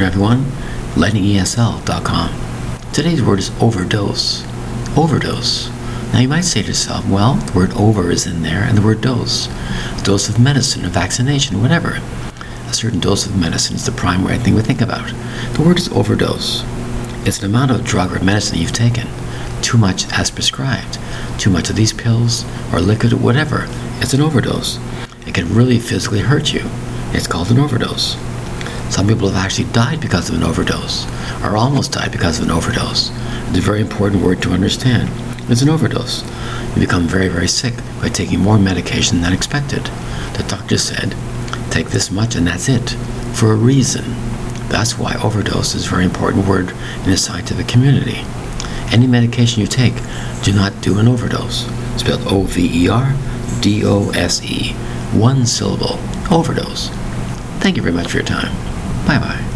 everyone, lightningesl.com. Today's word is overdose. Overdose. Now you might say to yourself, well, the word over is in there and the word dose. A dose of medicine, a vaccination, whatever. A certain dose of medicine is the primary thing we think about. The word is overdose. It's an amount of drug or medicine you've taken. Too much as prescribed. Too much of these pills or liquid or whatever. It's an overdose. It can really physically hurt you. It's called an overdose. Some people have actually died because of an overdose, or almost died because of an overdose. It's a very important word to understand. It's an overdose. You become very, very sick by taking more medication than expected. The doctor said, take this much and that's it, for a reason. That's why overdose is a very important word in the scientific community. Any medication you take, do not do an overdose. Spelled O V E R D O S E. One syllable. Overdose. Thank you very much for your time. 拜拜。